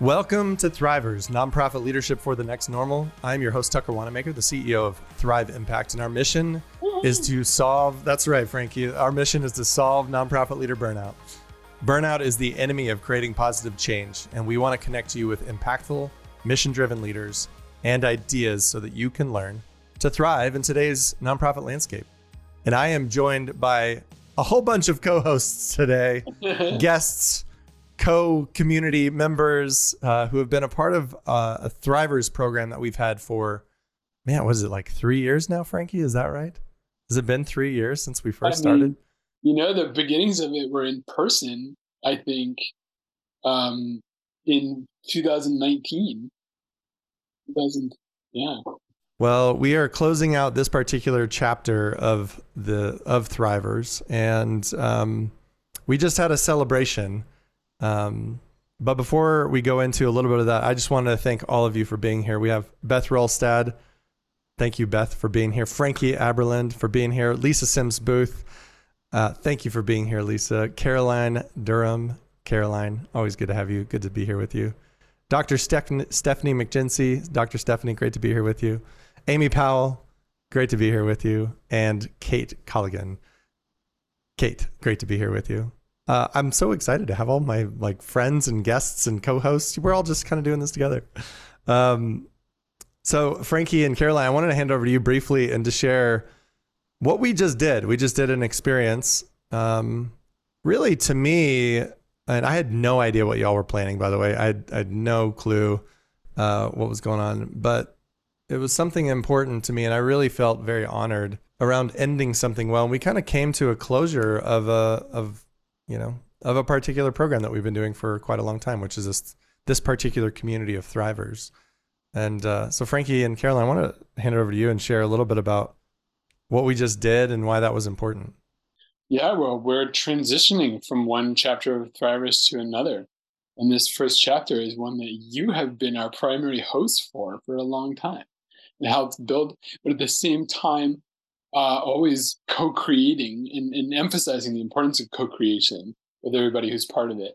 Welcome to Thrivers, nonprofit leadership for the next normal. I'm your host, Tucker Wanamaker, the CEO of Thrive Impact, and our mission is to solve that's right, Frankie. Our mission is to solve nonprofit leader burnout. Burnout is the enemy of creating positive change, and we want to connect you with impactful, mission driven leaders and ideas so that you can learn to thrive in today's nonprofit landscape. And I am joined by a whole bunch of co hosts today, guests co community members uh, who have been a part of uh, a Thrivers program that we've had for, man, was it like three years now, Frankie? Is that right? Has it been three years since we first I mean, started? You know, the beginnings of it were in person, I think, um, in 2019. 2000, yeah. Well, we are closing out this particular chapter of the of Thrivers, and um, we just had a celebration um, but before we go into a little bit of that, I just wanted to thank all of you for being here. We have Beth Roalstad. Thank you, Beth, for being here. Frankie Abralind for being here. Lisa Simms Booth. Uh, thank you for being here, Lisa. Caroline Durham. Caroline, always good to have you. Good to be here with you. Dr. Stephanie, Stephanie McGencey. Dr. Stephanie, great to be here with you. Amy Powell, great to be here with you. And Kate Colligan. Kate, great to be here with you. Uh, I'm so excited to have all my like friends and guests and co-hosts. We're all just kind of doing this together. Um, so Frankie and Caroline, I wanted to hand over to you briefly and to share what we just did. We just did an experience. Um, really, to me, and I had no idea what y'all were planning. By the way, I had, I had no clue uh, what was going on, but it was something important to me, and I really felt very honored around ending something well. And we kind of came to a closure of a of you know, of a particular program that we've been doing for quite a long time, which is this this particular community of thrivers. And uh, so, Frankie and Caroline, I want to hand it over to you and share a little bit about what we just did and why that was important. Yeah, well, we're transitioning from one chapter of Thrivers to another. And this first chapter is one that you have been our primary host for for a long time and helped build, but at the same time, uh, always co-creating and, and, emphasizing the importance of co-creation with everybody who's part of it.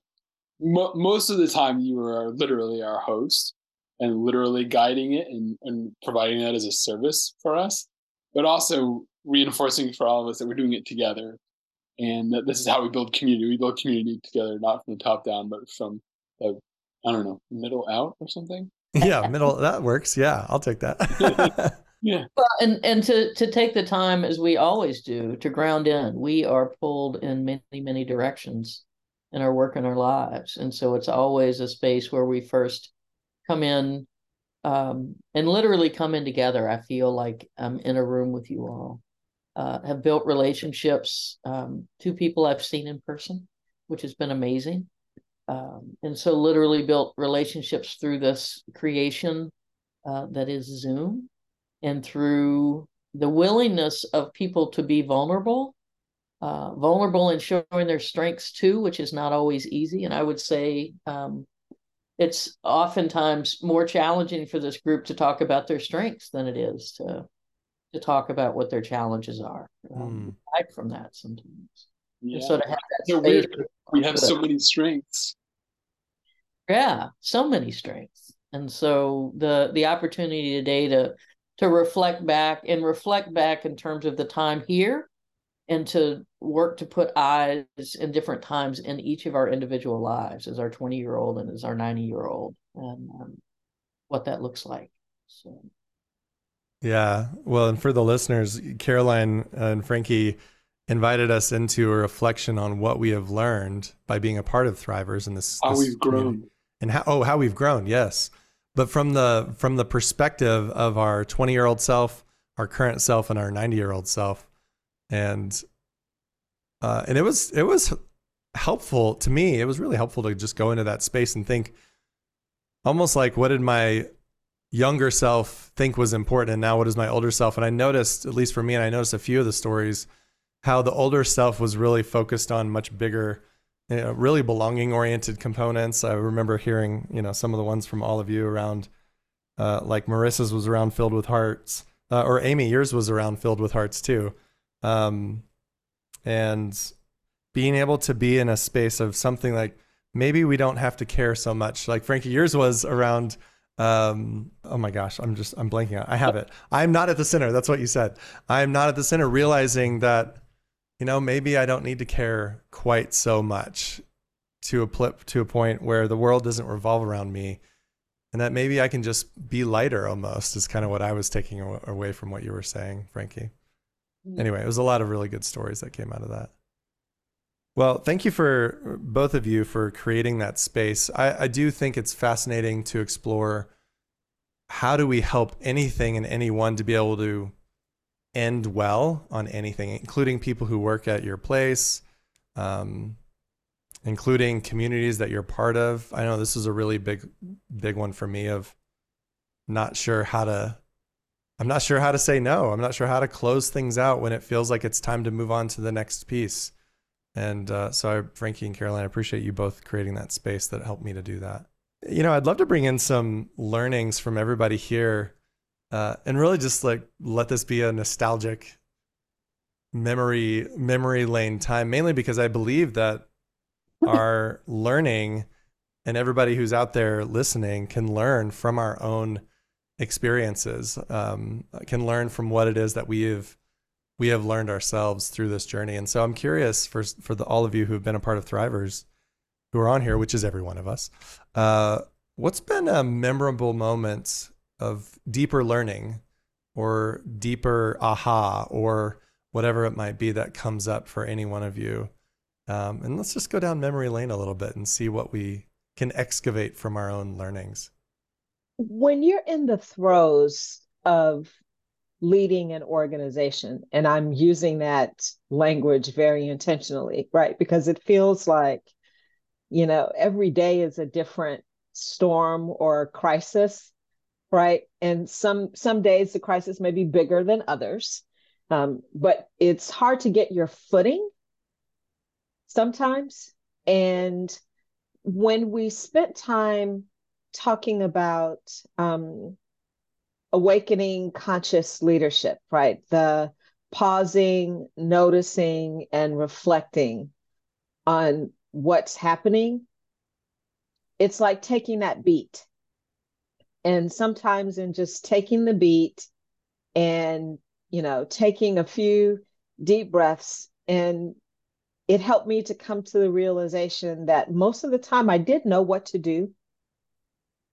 Mo- most of the time, you are literally our host and literally guiding it and, and providing that as a service for us, but also reinforcing for all of us that we're doing it together and that this is how we build community. We build community together, not from the top down, but from the I don't know, middle out or something. Yeah, middle that works. Yeah, I'll take that. Yeah. Well, and and to to take the time as we always do to ground in. We are pulled in many many directions in our work and our lives, and so it's always a space where we first come in um, and literally come in together. I feel like I'm in a room with you all. Uh, have built relationships. Um, two people I've seen in person, which has been amazing. Um, and so literally built relationships through this creation uh, that is Zoom and through the willingness of people to be vulnerable, uh, vulnerable and showing their strengths too, which is not always easy. And I would say um, it's oftentimes more challenging for this group to talk about their strengths than it is to to talk about what their challenges are. Um, mm. from that sometimes. Yeah. So to have that so weird. We have so many strengths. Yeah, so many strengths. And so the the opportunity today to to reflect back and reflect back in terms of the time here and to work to put eyes in different times in each of our individual lives as our 20 year old and as our 90 year old and um, what that looks like so. Yeah. Well and for the listeners caroline and frankie invited us into a reflection on what we have learned by being a part of thrivers and this how this we've grown. and how oh how we've grown yes but from the from the perspective of our 20 year old self our current self and our 90 year old self. And uh, and it was it was helpful to me. It was really helpful to just go into that space and think almost like what did my younger self think was important and now what is my older self? And i noticed at least for me and i noticed a few of the stories how the older self was really focused on much bigger you know, really belonging oriented components. I remember hearing, you know, some of the ones from all of you around, uh, like Marissa's was around filled with hearts, uh, or Amy, yours was around filled with hearts too. Um, and being able to be in a space of something like maybe we don't have to care so much. Like Frankie, yours was around. Um, oh my gosh, I'm just I'm blanking out. I have it. I'm not at the center. That's what you said. I'm not at the center. Realizing that, you know, maybe I don't need to care quite so much to a plip to a point where the world doesn't revolve around me and that maybe I can just be lighter almost is kind of what I was taking away from what you were saying, Frankie. Mm. Anyway, it was a lot of really good stories that came out of that. Well, thank you for both of you for creating that space. I, I do think it's fascinating to explore how do we help anything and anyone to be able to end well on anything, including people who work at your place, um, including communities that you're part of. I know this is a really big, big one for me of not sure how to, I'm not sure how to say no. I'm not sure how to close things out when it feels like it's time to move on to the next piece. And uh, so, I, Frankie and Caroline, I appreciate you both creating that space that helped me to do that. You know, I'd love to bring in some learnings from everybody here uh, and really just like let this be a nostalgic memory memory lane time mainly because i believe that our learning and everybody who's out there listening can learn from our own experiences um, can learn from what it is that we have we have learned ourselves through this journey. And so i'm curious for for the, all of you who have been a part of thrivers who are on here which is every one of us uh, what's been a memorable moment of deeper learning or deeper aha or whatever it might be that comes up for any one of you um, and let's just go down memory lane a little bit and see what we can excavate from our own learnings. When you're in the throes of leading an organization, and I'm using that language very intentionally, right? Because it feels like, you know, every day is a different storm or crisis, right? And some some days the crisis may be bigger than others, um, but it's hard to get your footing sometimes. And when we spent time talking about um, awakening conscious leadership, right? The pausing, noticing, and reflecting on what's happening, it's like taking that beat. And sometimes in just taking the beat and, you know, taking a few deep breaths and it helped me to come to the realization that most of the time I did know what to do,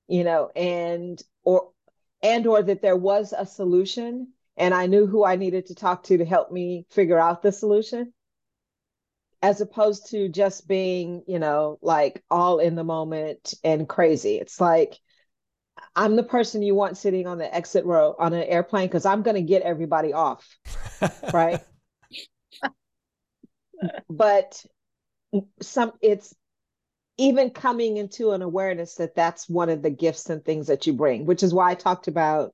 you know, and or and or that there was a solution and I knew who I needed to talk to to help me figure out the solution as opposed to just being, you know, like all in the moment and crazy. It's like I'm the person you want sitting on the exit row on an airplane because I'm going to get everybody off. right but some it's even coming into an awareness that that's one of the gifts and things that you bring which is why i talked about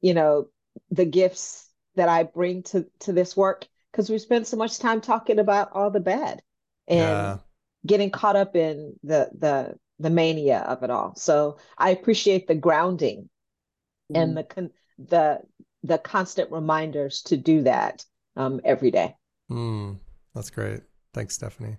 you know the gifts that i bring to to this work because we spend so much time talking about all the bad and yeah. getting caught up in the the the mania of it all so i appreciate the grounding mm. and the con- the the constant reminders to do that um, every day mm. That's great. Thanks, Stephanie.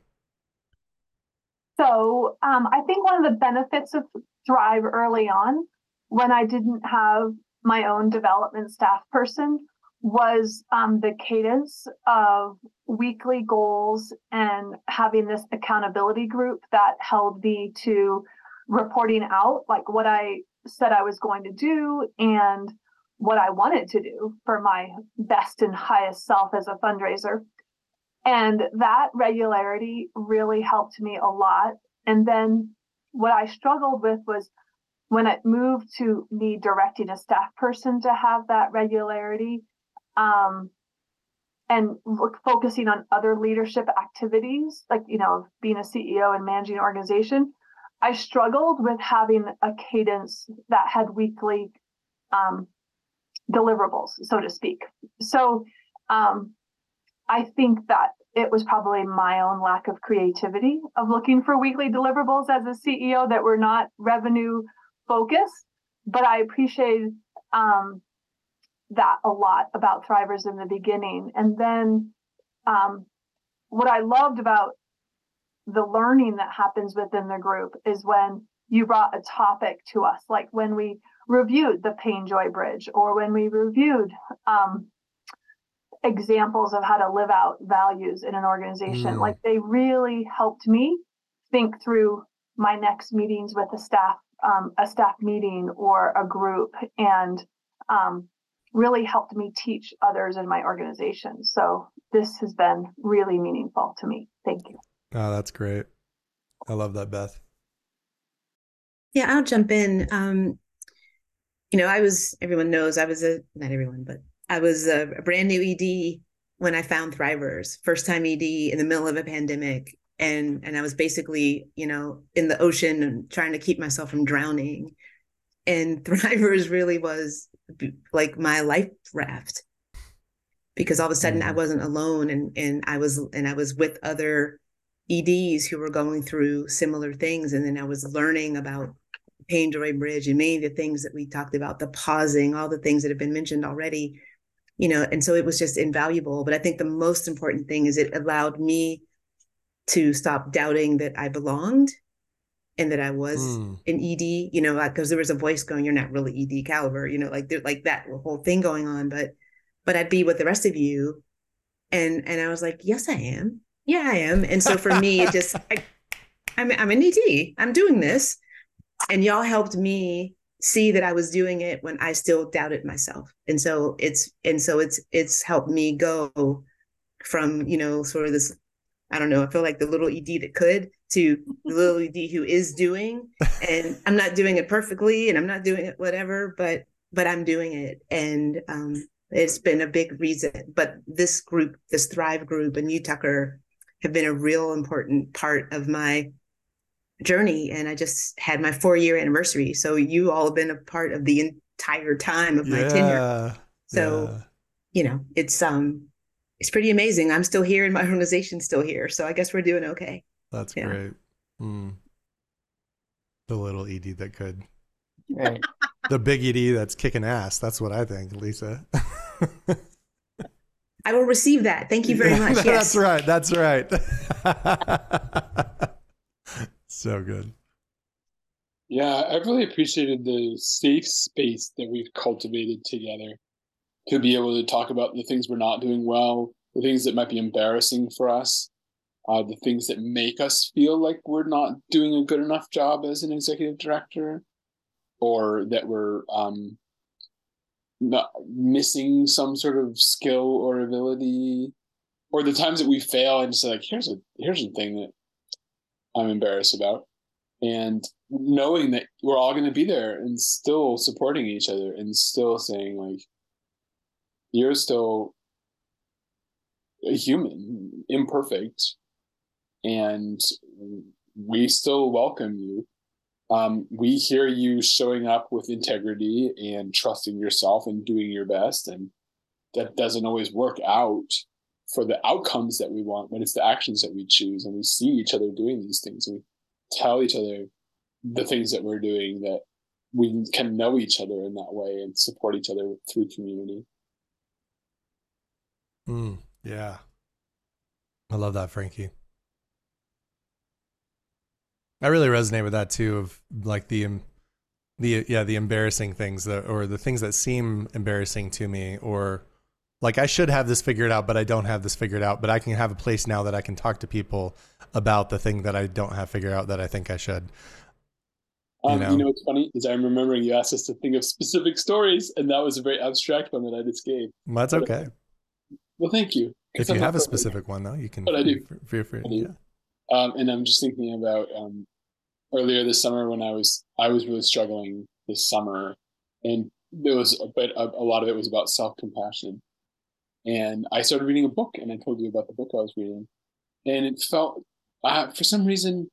So um, I think one of the benefits of Thrive early on, when I didn't have my own development staff person, was um, the cadence of weekly goals and having this accountability group that held me to reporting out like what I said I was going to do and what I wanted to do for my best and highest self as a fundraiser. And that regularity really helped me a lot. And then what I struggled with was when it moved to me directing a staff person to have that regularity um, and focusing on other leadership activities, like, you know, being a CEO and managing an organization, I struggled with having a cadence that had weekly um, deliverables, so to speak. So um, I think that it was probably my own lack of creativity of looking for weekly deliverables as a CEO that were not revenue focused. But I appreciated um, that a lot about Thrivers in the beginning. And then um, what I loved about the learning that happens within the group is when you brought a topic to us, like when we reviewed the pain joy bridge or when we reviewed um, examples of how to live out values in an organization. Mm. Like they really helped me think through my next meetings with a staff, um, a staff meeting or a group, and um, really helped me teach others in my organization. So this has been really meaningful to me. Thank you. Oh, that's great. I love that, Beth. Yeah, I'll jump in. Um, you know, I was, everyone knows I was a, not everyone, but I was a, a brand new ED when I found Thrivers, first time ED in the middle of a pandemic. And, and I was basically, you know, in the ocean and trying to keep myself from drowning. And Thrivers really was like my life raft because all of a sudden I mm. wasn't alone and, and I was, and I was with other EDs who were going through similar things. And then I was learning about Pain Joy Bridge and many of the things that we talked about, the pausing, all the things that have been mentioned already, you know, and so it was just invaluable. But I think the most important thing is it allowed me to stop doubting that I belonged and that I was mm. an ED, you know, because there was a voice going, "You're not really ED caliber," you know, like there, like that whole thing going on. But, but I'd be with the rest of you, and and I was like, "Yes, I am. Yeah, I am." And so for me, it just, I, I'm I'm an ED. I'm doing this, and y'all helped me see that I was doing it when I still doubted myself. And so it's and so it's it's helped me go from, you know, sort of this I don't know, I feel like the little ED that could to Lily ED who is doing and I'm not doing it perfectly and I'm not doing it whatever, but but I'm doing it and um it's been a big reason. But this group, this Thrive group and you Tucker have been a real important part of my journey and I just had my four year anniversary. So you all have been a part of the entire time of my yeah, tenure. So, yeah. you know, it's um it's pretty amazing. I'm still here and my organization's still here. So I guess we're doing okay. That's yeah. great. Mm. The little ED that could. Right. the big ED that's kicking ass. That's what I think, Lisa. I will receive that. Thank you very much. that's right. That's right. So good. Yeah, I've really appreciated the safe space that we've cultivated together to be able to talk about the things we're not doing well, the things that might be embarrassing for us, uh, the things that make us feel like we're not doing a good enough job as an executive director, or that we're um, not missing some sort of skill or ability, or the times that we fail and say like, here's a here's a thing that I'm embarrassed about. And knowing that we're all going to be there and still supporting each other and still saying, like, you're still a human, imperfect, and we still welcome you. Um, we hear you showing up with integrity and trusting yourself and doing your best. And that doesn't always work out for the outcomes that we want, but it's the actions that we choose. And we see each other doing these things. We tell each other the things that we're doing that we can know each other in that way and support each other through community. Mm, yeah. I love that, Frankie. I really resonate with that too of like the the yeah, the embarrassing things that or the things that seem embarrassing to me or like I should have this figured out, but I don't have this figured out. But I can have a place now that I can talk to people about the thing that I don't have figured out that I think I should. You, um, know? you know what's funny is I'm remembering you asked us to think of specific stories, and that was a very abstract one that I just gave. Well, that's okay. Well, thank you. If you have a specific one, though, you can. But I do. Feel free. I do. Yeah. Um, and I'm just thinking about um, earlier this summer when I was I was really struggling this summer, and there was a bit a, a lot of it was about self compassion and I started reading a book, and I told you about the book I was reading, and it felt, uh, for some reason,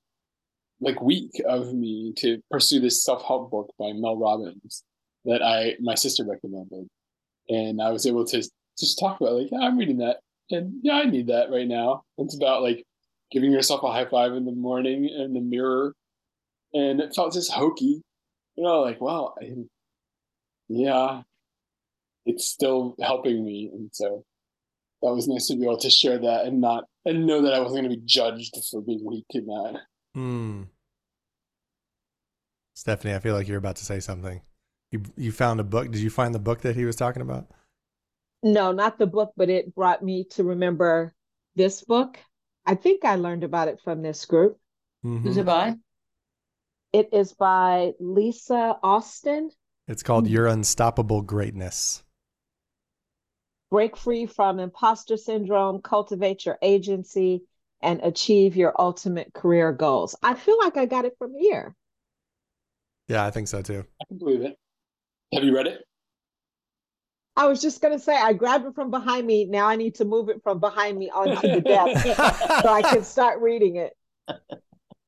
like weak of me to pursue this self help book by Mel Robbins that I my sister recommended, and I was able to just talk about like, yeah, I'm reading that, and yeah, I need that right now. It's about like giving yourself a high five in the morning in the mirror, and it felt just hokey, you know, like wow, I, yeah, it's still helping me. And so that was nice to be able to share that and not and know that I wasn't going to be judged for being weak in that. Hmm. Stephanie, I feel like you're about to say something. You you found a book. Did you find the book that he was talking about? No, not the book, but it brought me to remember this book. I think I learned about it from this group. Mhm. Who's it by? It is by Lisa Austin. It's called Your Unstoppable Greatness. Break free from imposter syndrome, cultivate your agency, and achieve your ultimate career goals. I feel like I got it from here. Yeah, I think so too. I can believe it. Have you read it? I was just going to say, I grabbed it from behind me. Now I need to move it from behind me onto the desk so I can start reading it.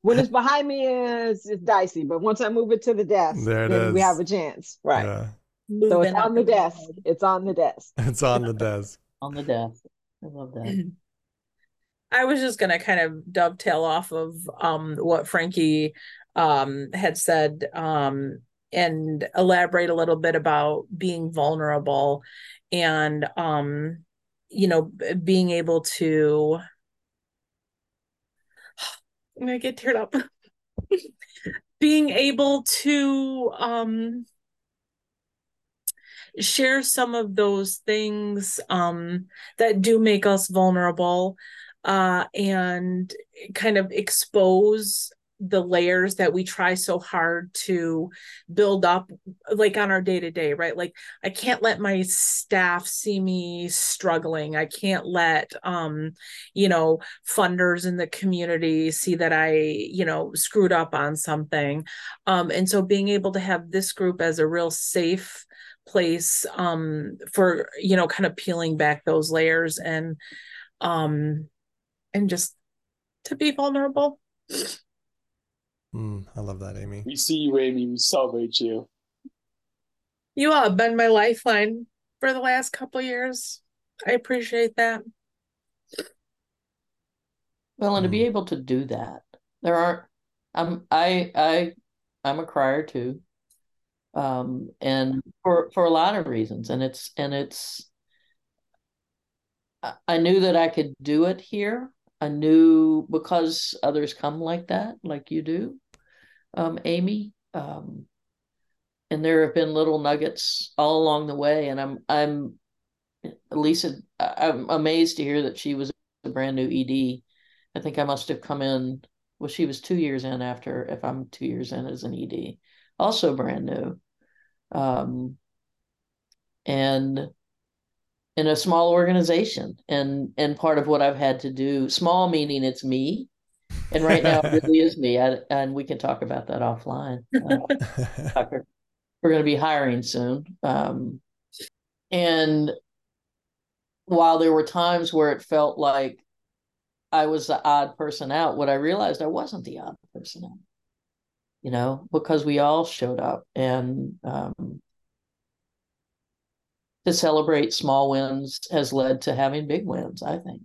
When it's behind me, is it's dicey, but once I move it to the desk, There it then we have a chance. Right. Yeah. So it's on the desk. It's on the desk. It's on the desk. On the desk. I love that. I was just gonna kind of dovetail off of um what Frankie um had said um and elaborate a little bit about being vulnerable and um you know being able to I'm gonna get teared up. Being able to um share some of those things um that do make us vulnerable uh and kind of expose the layers that we try so hard to build up like on our day to day right? Like i can't let my staff see me struggling. I can't let um you know funders in the community see that i you know screwed up on something. Um and so being able to have this group as a real safe place um for you know kind of peeling back those layers and um and just to be vulnerable Mm, I love that, Amy. We see you, Amy. We celebrate you. you all have been my lifeline for the last couple years i appreciate that Well, and to be Mm. able to do that, there aren't. I'm I I I'm a crier too, um, and for for a lot of reasons, and it's and it's. I- I knew that I could do it here. I knew because others come like that, like you do, um, Amy. Um, and there have been little nuggets all along the way, and I'm I'm Lisa. I'm amazed to hear that she was a brand new ED. I think I must have come in. Well, she was two years in after. If I'm two years in as an ED, also brand new, um, and in a small organization. And and part of what I've had to do, small meaning it's me, and right now it really is me. I, and we can talk about that offline. Uh, We're going to be hiring soon. Um, and while there were times where it felt like I was the odd person out, what I realized I wasn't the odd person out, you know, because we all showed up and um, to celebrate small wins has led to having big wins, I think.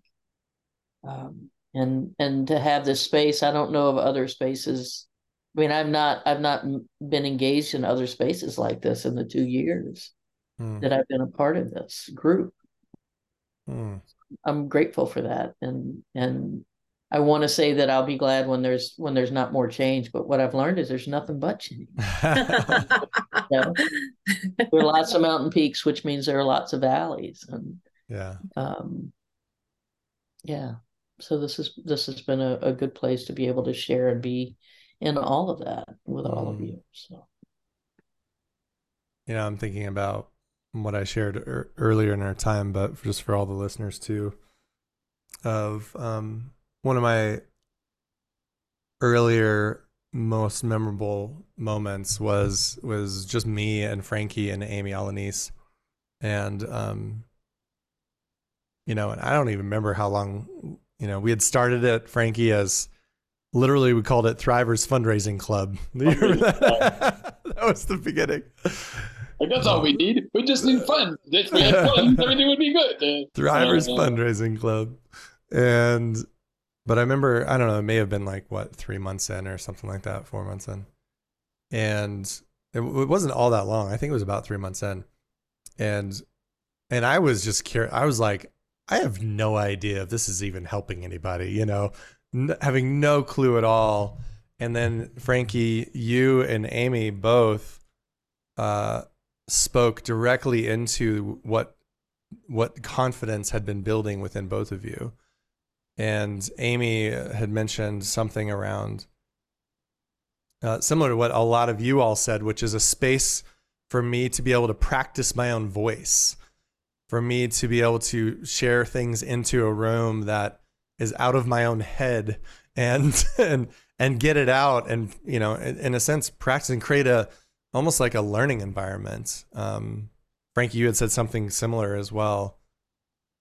Um, and and to have this space, I don't know of other spaces I mean, I've not I've not been engaged in other spaces like this in the two years Hmm, that I've been a part of this group. hmm. I'm grateful for that, and and I want to say that I'll be glad when there's when there's not more change. But what I've learned is there's nothing but change. Know? there are lots of mountain peaks, which means there are lots of valleys, and yeah. um, yeah. So this is this has been a, a good place to be able to share and be in all of that with all of Mm. you. So. You know, I'm thinking about what I shared ear earlier in our time, but for, just for all the listeners too, of um, one of my earlier most memorable moments was was just me and Frankie and Amy Alanis, and um, you know, and I don't even remember how long. You know, we had started it, Frankie, as literally we called it Thrivers Fundraising Club. Do you remember that? that was the beginning. Like that's all we need. We just need fun. If we had fun, everything would be good. Thrivers uh, Fundraising Club. And but I remember I don't know, it may have been like what, three months in or something like that, four months in. And it, it wasn't all that long. I think it was about three months in. And and I was just curious. I was like, I have no idea if this is even helping anybody, you know, n- having no clue at all. And then Frankie, you and Amy both uh, spoke directly into what what confidence had been building within both of you. And Amy had mentioned something around uh, similar to what a lot of you all said, which is a space for me to be able to practice my own voice, for me to be able to share things into a room that is out of my own head and and and get it out and you know in, in a sense practice and create a almost like a learning environment um, frankie you had said something similar as well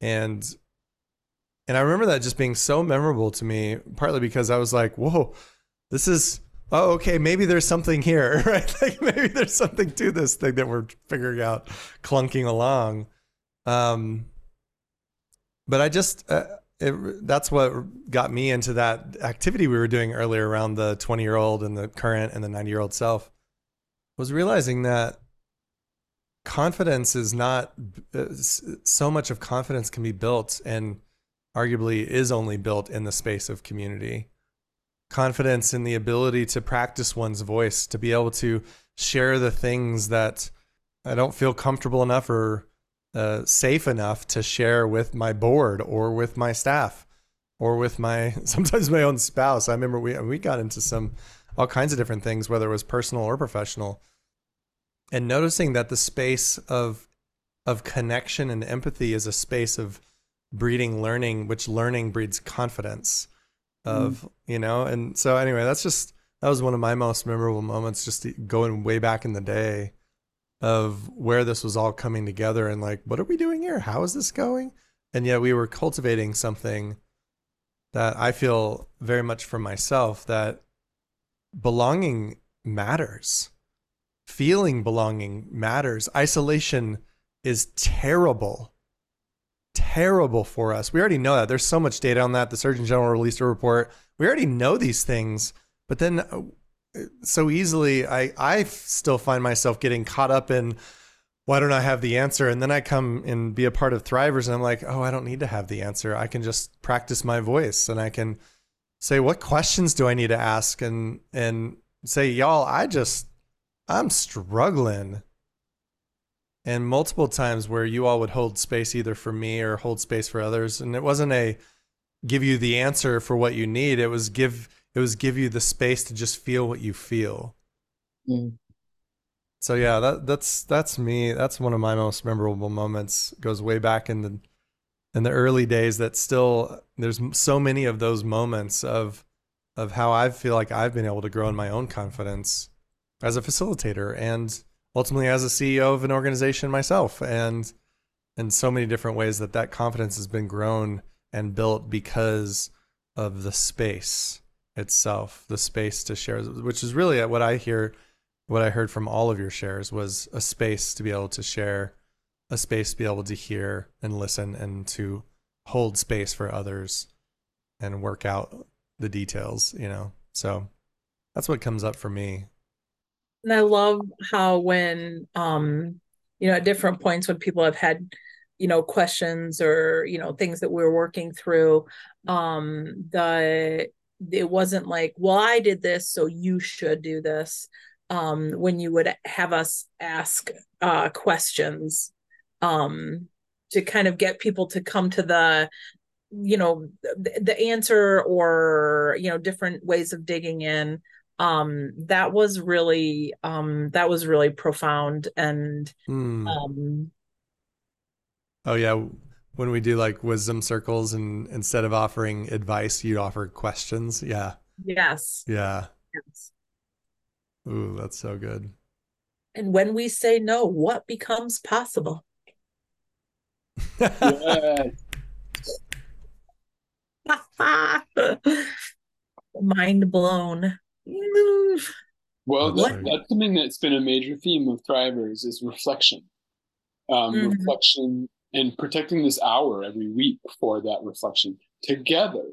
and and i remember that just being so memorable to me partly because i was like whoa this is oh, okay, maybe there's something here, right? Like maybe there's something to this thing that we're figuring out, clunking along. Um, but I just, uh, it, that's what got me into that activity we were doing earlier around the 20 year old and the current and the 90 year old self was realizing that confidence is not uh, so much of confidence can be built and arguably is only built in the space of community. Confidence in the ability to practice one's voice, to be able to share the things that I don't feel comfortable enough or uh, safe enough to share with my board or with my staff or with my sometimes my own spouse. I remember we we got into some all kinds of different things, whether it was personal or professional, and noticing that the space of of connection and empathy is a space of breeding learning, which learning breeds confidence of mm. you know and so anyway that's just that was one of my most memorable moments just going way back in the day of where this was all coming together and like what are we doing here how is this going and yet we were cultivating something that i feel very much for myself that belonging matters feeling belonging matters isolation is terrible terrible for us. We already know that. There's so much data on that. The Surgeon General released a report. We already know these things, but then uh, so easily, I I still find myself getting caught up in why don't I have the answer? And then I come and be a part of Thrivers, and I'm like, oh, I don't need to have the answer. I can just practice my voice, and I can say, what questions do I need to ask, and and say, y'all, I just I'm struggling and multiple times where you all would hold space either for me or hold space for others and it wasn't a give you the answer for what you need it was give it was give you the space to just feel what you feel. Mm. so yeah that that's that's me. That's one of my most memorable moments. It goes way back in the in the early days that still there's so many of those moments of of how I feel like I've been able to grow in my own confidence as a facilitator and ultimately as a CEO of an organization myself, and in so many different ways that that confidence has been grown and built because of the space itself, the space to share, which is really what I hear, what I heard from all of your shares was a space to be able to share, a space to be able to hear and listen and to hold space for others and work out the details, you know. So that's what comes up for me and I love how when um you know at different points when people have had you know questions or you know things that we are working through um the it wasn't like well I did this so you should do this um when you would have us ask uh questions um to kind of get people to come to the you know the, the answer or you know different ways of digging in um that was really um that was really profound and mm. um oh yeah when we do like wisdom circles and instead of offering advice you offer questions? Yeah. Yes. Yeah. Yes. ooh that's so good. And when we say no what becomes possible? Mind blown. Well, that, that's something that's been a major theme of Thrivers is reflection. Um, mm-hmm. Reflection and protecting this hour every week for that reflection together.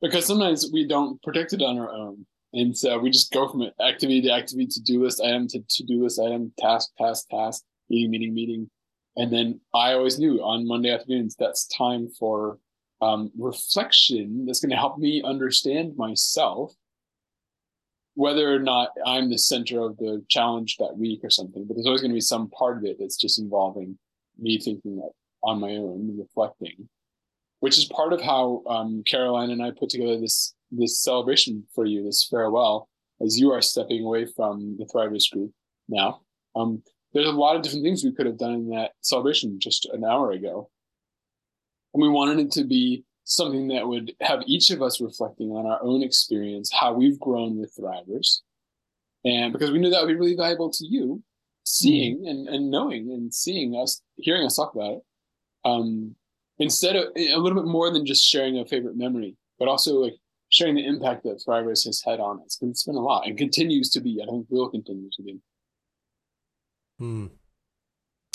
Because sometimes we don't protect it on our own. And so we just go from activity to activity, to do list item to to do list item, task, task, task, meeting, meeting, meeting. And then I always knew on Monday afternoons that's time for um, reflection that's going to help me understand myself, whether or not I'm the center of the challenge that week or something. But there's always going to be some part of it that's just involving me thinking on my own, reflecting, which is part of how um, Caroline and I put together this this celebration for you, this farewell, as you are stepping away from the Thrivers group now. Um, there's a lot of different things we could have done in that celebration just an hour ago. And we wanted it to be something that would have each of us reflecting on our own experience, how we've grown with Thrivers. And because we knew that would be really valuable to you, seeing mm. and, and knowing and seeing us, hearing us talk about it. Um, instead of a little bit more than just sharing a favorite memory, but also like sharing the impact that Thrivers has had on us. Because it's been a lot and continues to be. I think will continue to be. Hmm.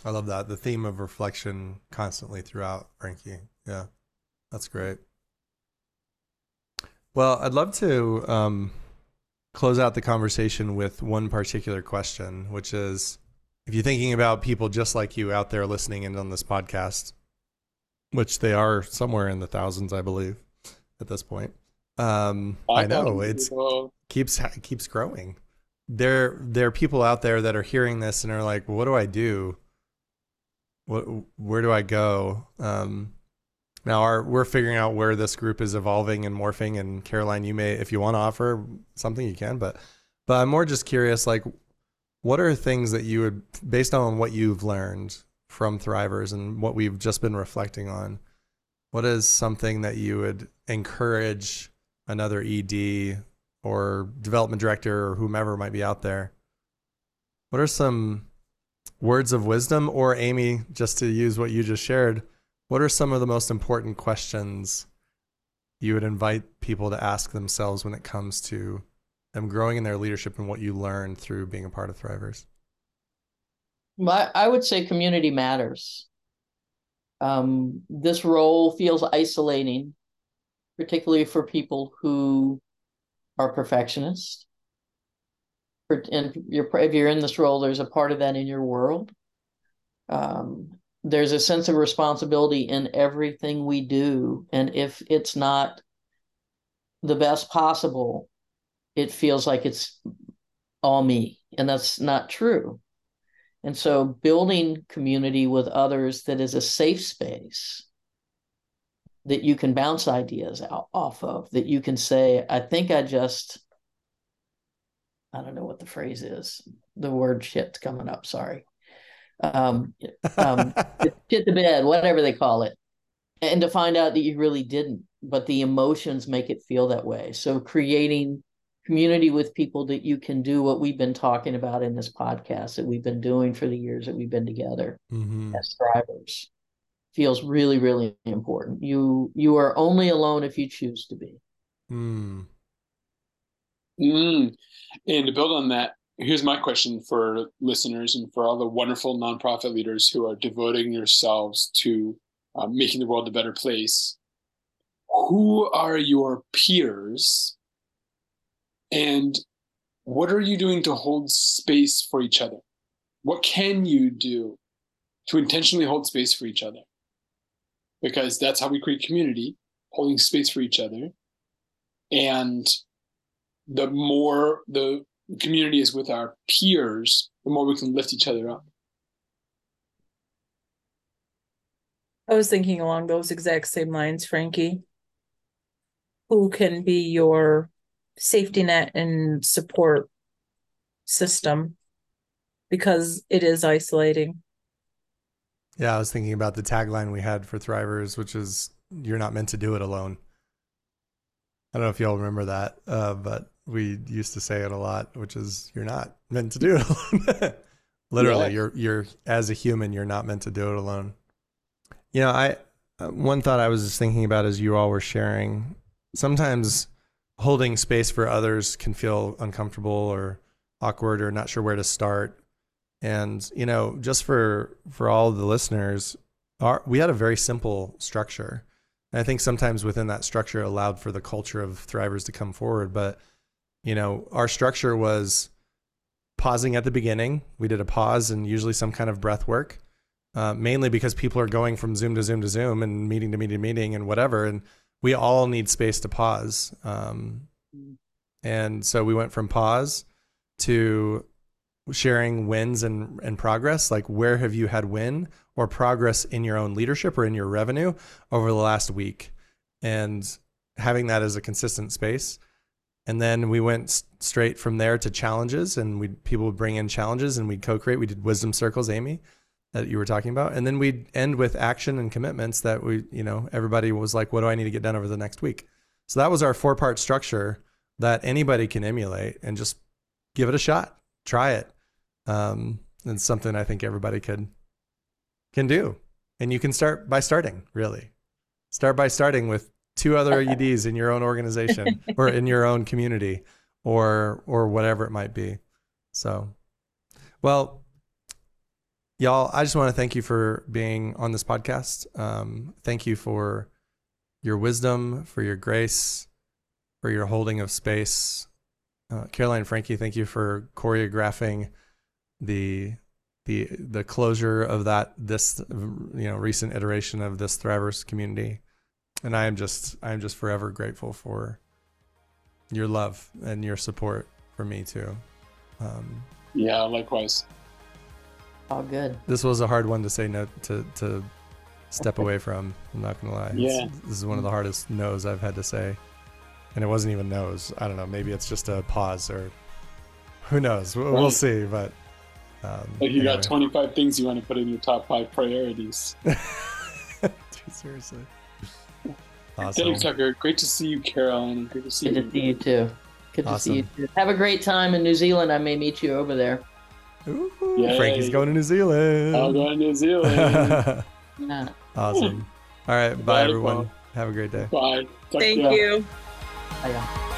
I love that. The theme of reflection constantly throughout, Frankie. Yeah, that's great. Well, I'd love to um, close out the conversation with one particular question, which is if you're thinking about people just like you out there listening in on this podcast, which they are somewhere in the thousands, I believe, at this point. Um, I know it's keeps keeps growing. There there are people out there that are hearing this and are like, "What do I do? What where do I go?" Um, now our, we're figuring out where this group is evolving and morphing. And Caroline, you may, if you want to offer something, you can. But but I'm more just curious, like, what are things that you would, based on what you've learned from Thrivers and what we've just been reflecting on, what is something that you would encourage another ED or development director or whomever might be out there. What are some words of wisdom, or Amy, just to use what you just shared, what are some of the most important questions you would invite people to ask themselves when it comes to them growing in their leadership and what you learned through being a part of Thrivers? Well, I would say community matters. Um, this role feels isolating particularly for people who are perfectionists. And you're, if you're in this role, there's a part of that in your world. Um, there's a sense of responsibility in everything we do. And if it's not the best possible, it feels like it's all me. And that's not true. And so building community with others that is a safe space that you can bounce ideas out off of that you can say i think i just i don't know what the phrase is the word shit's coming up sorry. Um, um shit the bed whatever they call it and to find out that you really didn't but the emotions make it feel that way. So creating community with people that you can do what we've been talking about in this podcast that we've been doing for the years that we've been together mm-hmm. as Thrivers feels really really important you you are only alone if you choose to be mm. Mm. and to build on that here's my question for listeners and for all the wonderful nonprofit leaders who are devoting yourselves to uh, making the world a better place who are your peers and what are you doing to hold space for each other what can you do to intentionally hold space for each other because that's how we create community, holding space for each other. And the more the community is with our peers, the more we can lift each other up. I was thinking along those exact same lines, Frankie. Who can be your safety net and support system because it is isolating. Yeah, I was thinking about the tagline we had for Thrivers, which is "You're not meant to do it alone." I don't know if y'all remember that, uh, but we used to say it a lot, which is "You're not meant to do it alone." Literally, yeah. you're you're as a human, you're not meant to do it alone. You know, I uh, one thought I was just thinking about as you all were sharing. Sometimes holding space for others can feel uncomfortable or awkward or not sure where to start and you know, just for for all the listeners, our, we had a very simple structure. And I think sometimes within that structure allowed for the culture of thrivers to come forward. But you know, our structure was pausing at the beginning. We did a pause and usually some kind of breath work. uh, mainly because people are going from Zoom to Zoom to Zoom and meeting to meeting to meeting and whatever, and we all need space to pause. Um, and so we went from pause to sharing wins and, and progress. Like, where have you had win or progress in your own leadership or in your revenue over the last week? And having that as a consistent space. And then we went straight from there to challenges, and we people would bring in challenges, and we'd co-create. We did wisdom circles, Amy, that you were talking about, and then we'd end with action and commitments that we, you know, everybody was like, "What do I need to get done over the next week?" So that was our four-part structure that anybody can emulate and just give it a shot, try it. Um, it's something I think everybody could can do, and you can start by starting. Really, start by starting with two other EDs in your own organization or in your own community or or whatever it might be. So, well, y'all, I just want to thank you for being on this podcast. Um, thank you for your wisdom, for your grace, for your holding of space. Uh, Caroline Frankie, thank you for choreographing the the the closure of that this you know recent iteration of this Thrivers community and I am just I am just forever grateful for your love and your support for me too. Um, Yeah, likewise. All good. this was a hard one to say no to to step away from. I'm not gonna lie. It's- Yeah. this is one of the hardest no's I've had to say, and it wasn't even no's. I don't know. Maybe it's just a pause or who knows. We'll, we'll see. But um, Like you anyway. got 25 things you want to put in your top five priorities. Dude, seriously. Awesome. Thanks, Tucker. Great to see you, Caroline. Great to see Good to you. see you too. Good to see you too. Have a great time in New Zealand. I may meet you over there. Ooh, Frankie's going to New Zealand. I'm going to New Zealand. Yeah. awesome. All right. Bye, Bye, everyone. Paul. Have a great day. Bye. Talk Thank you. Bye, y'all.